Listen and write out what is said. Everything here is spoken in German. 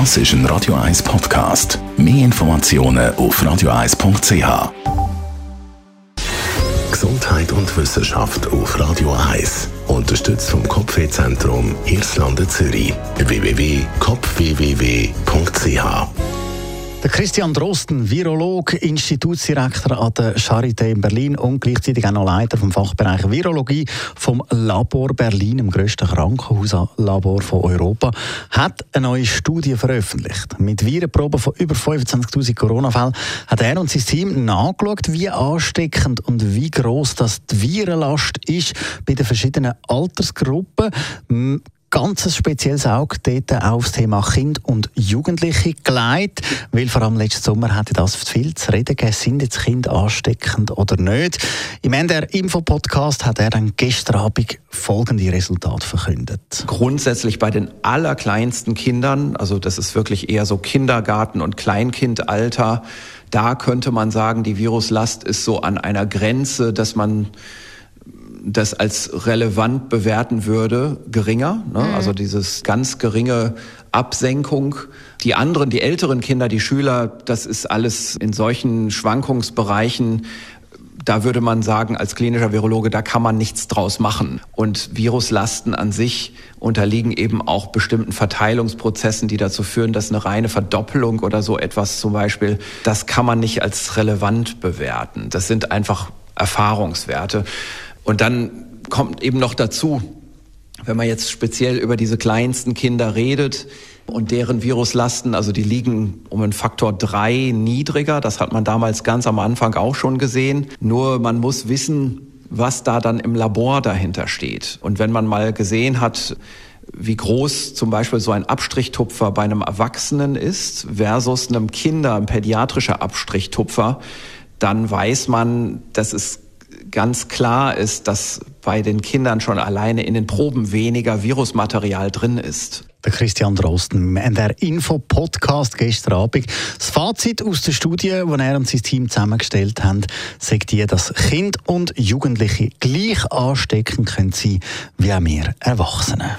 Das ist ein Radio 1 Podcast. Mehr Informationen auf radio1.ch. Gesundheit und Wissenschaft auf Radio 1. Unterstützt vom Kopfwehzentrum Irlande Zürich. www.kopfwww.ch der Christian Drosten, Virolog, Institutsdirektor an der Charité in Berlin und gleichzeitig auch noch Leiter vom Fachbereich Virologie vom Labor Berlin, dem grössten Krankenhauslabor von Europa, hat eine neue Studie veröffentlicht. Mit Virenproben von über 25.000 Corona-Fällen hat er und sein Team nachgeschaut, wie ansteckend und wie groß das die Virenlast ist bei den verschiedenen Altersgruppen ganz spezielles Auge dort aufs Thema Kind und Jugendliche gelegt, weil vor allem letzten Sommer hatte das viel zu reden gegeben, sind jetzt Kinder ansteckend oder nicht. Im NDR Info-Podcast hat er dann gestern Abend folgende Resultate verkündet. Grundsätzlich bei den allerkleinsten Kindern, also das ist wirklich eher so Kindergarten- und Kleinkindalter, da könnte man sagen, die Viruslast ist so an einer Grenze, dass man das als relevant bewerten würde, geringer. Ne? Mhm. Also dieses ganz geringe Absenkung. Die anderen, die älteren Kinder, die Schüler, das ist alles in solchen Schwankungsbereichen da würde man sagen, als klinischer Virologe, da kann man nichts draus machen. Und Viruslasten an sich unterliegen eben auch bestimmten Verteilungsprozessen, die dazu führen, dass eine reine Verdoppelung oder so etwas zum Beispiel, das kann man nicht als relevant bewerten. Das sind einfach Erfahrungswerte. Und dann kommt eben noch dazu, wenn man jetzt speziell über diese kleinsten Kinder redet und deren Viruslasten, also die liegen um einen Faktor drei niedriger. Das hat man damals ganz am Anfang auch schon gesehen. Nur man muss wissen, was da dann im Labor dahinter steht. Und wenn man mal gesehen hat, wie groß zum Beispiel so ein Abstrichtupfer bei einem Erwachsenen ist versus einem Kinder, ein pädiatrischer Abstrichtupfer, dann weiß man, das ist ganz klar ist, dass bei den Kindern schon alleine in den Proben weniger Virusmaterial drin ist. Der Christian Drosten in der Info-Podcast gestern Abend. Das Fazit aus der Studie, die er und sein Team zusammengestellt haben, sagt die, dass Kinder und Jugendliche gleich ansteckend können sein wie auch wir Erwachsene.